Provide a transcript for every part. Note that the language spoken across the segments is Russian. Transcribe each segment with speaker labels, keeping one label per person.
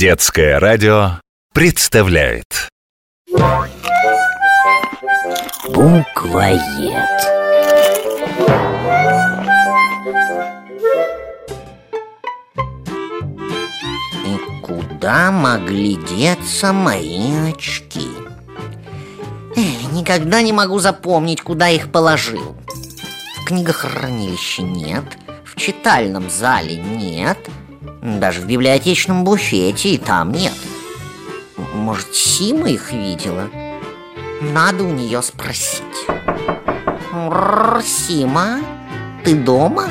Speaker 1: Детское радио представляет
Speaker 2: Буквоед. И куда могли деться мои очки? Эх, никогда не могу запомнить, куда их положил. В книгохранилище нет, в читальном зале нет, даже в библиотечном буфете и там нет. Может, Сима их видела? Надо у нее спросить. Сима, ты дома?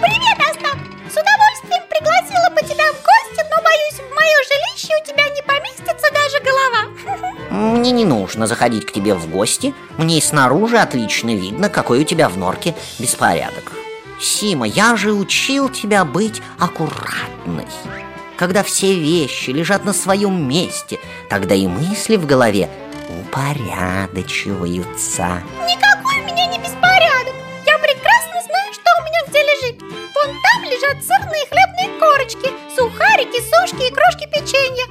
Speaker 3: Привет, Остап! С удовольствием пригласила бы тебя в гости, но боюсь, в мое жилище у тебя не поместится даже голова.
Speaker 2: Мне не нужно заходить к тебе в гости. Мне и снаружи отлично видно, какой у тебя в норке беспорядок. Сима, я же учил тебя быть аккуратной. Когда все вещи лежат на своем месте, тогда и мысли в голове упорядочиваются.
Speaker 3: Никакой у меня не беспорядок. Я прекрасно знаю, что у меня где лежит. Вон там лежат сырные хлебные корочки, сухарики, сушки и крошки печенья.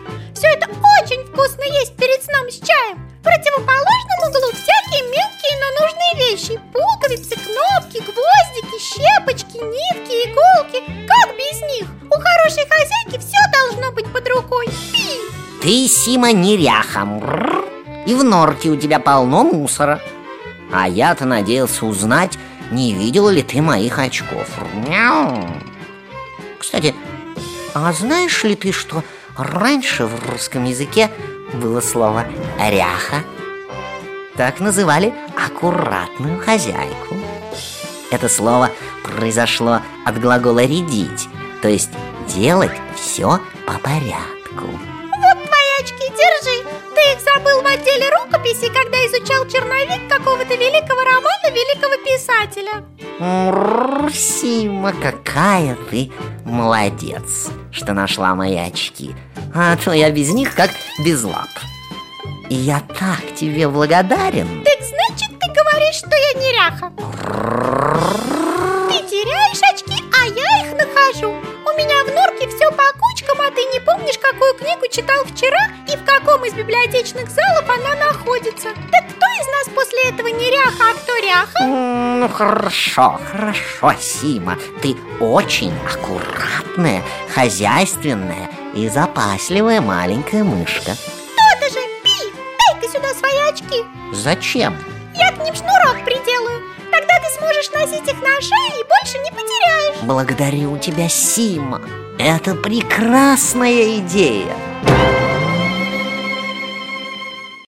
Speaker 2: Ты, Сима, неряха. И в норке у тебя полно мусора. А я-то надеялся узнать, не видела ли ты моих очков. Кстати, а знаешь ли ты, что раньше в русском языке было слово «ряха»? Так называли аккуратную хозяйку. Это слово произошло от глагола «рядить», то есть делать все по порядку.
Speaker 3: Очки, держи. Ты их забыл в отделе рукописи, когда изучал черновик какого-то великого романа великого писателя.
Speaker 2: Сима, какая ты молодец, что нашла мои очки А то я без них как без лап И я так тебе благодарен
Speaker 3: Так значит, ты говоришь, что я неряха. Ты теряешь очки, а я их нахожу. У меня в норке все по кучкам, а ты не помнишь, какую книгу читал вчера библиотечных залов она находится. Так кто из нас после этого неряха, а кто ряха?
Speaker 2: Ну хорошо, хорошо, Сима Ты очень аккуратная, хозяйственная и запасливая маленькая мышка
Speaker 3: То-то же, Пи, дай-ка сюда свои очки.
Speaker 2: Зачем?
Speaker 3: Я к ним шнурок приделаю. Тогда ты сможешь носить их на шее и больше не потеряешь.
Speaker 2: Благодарю тебя, Сима Это прекрасная идея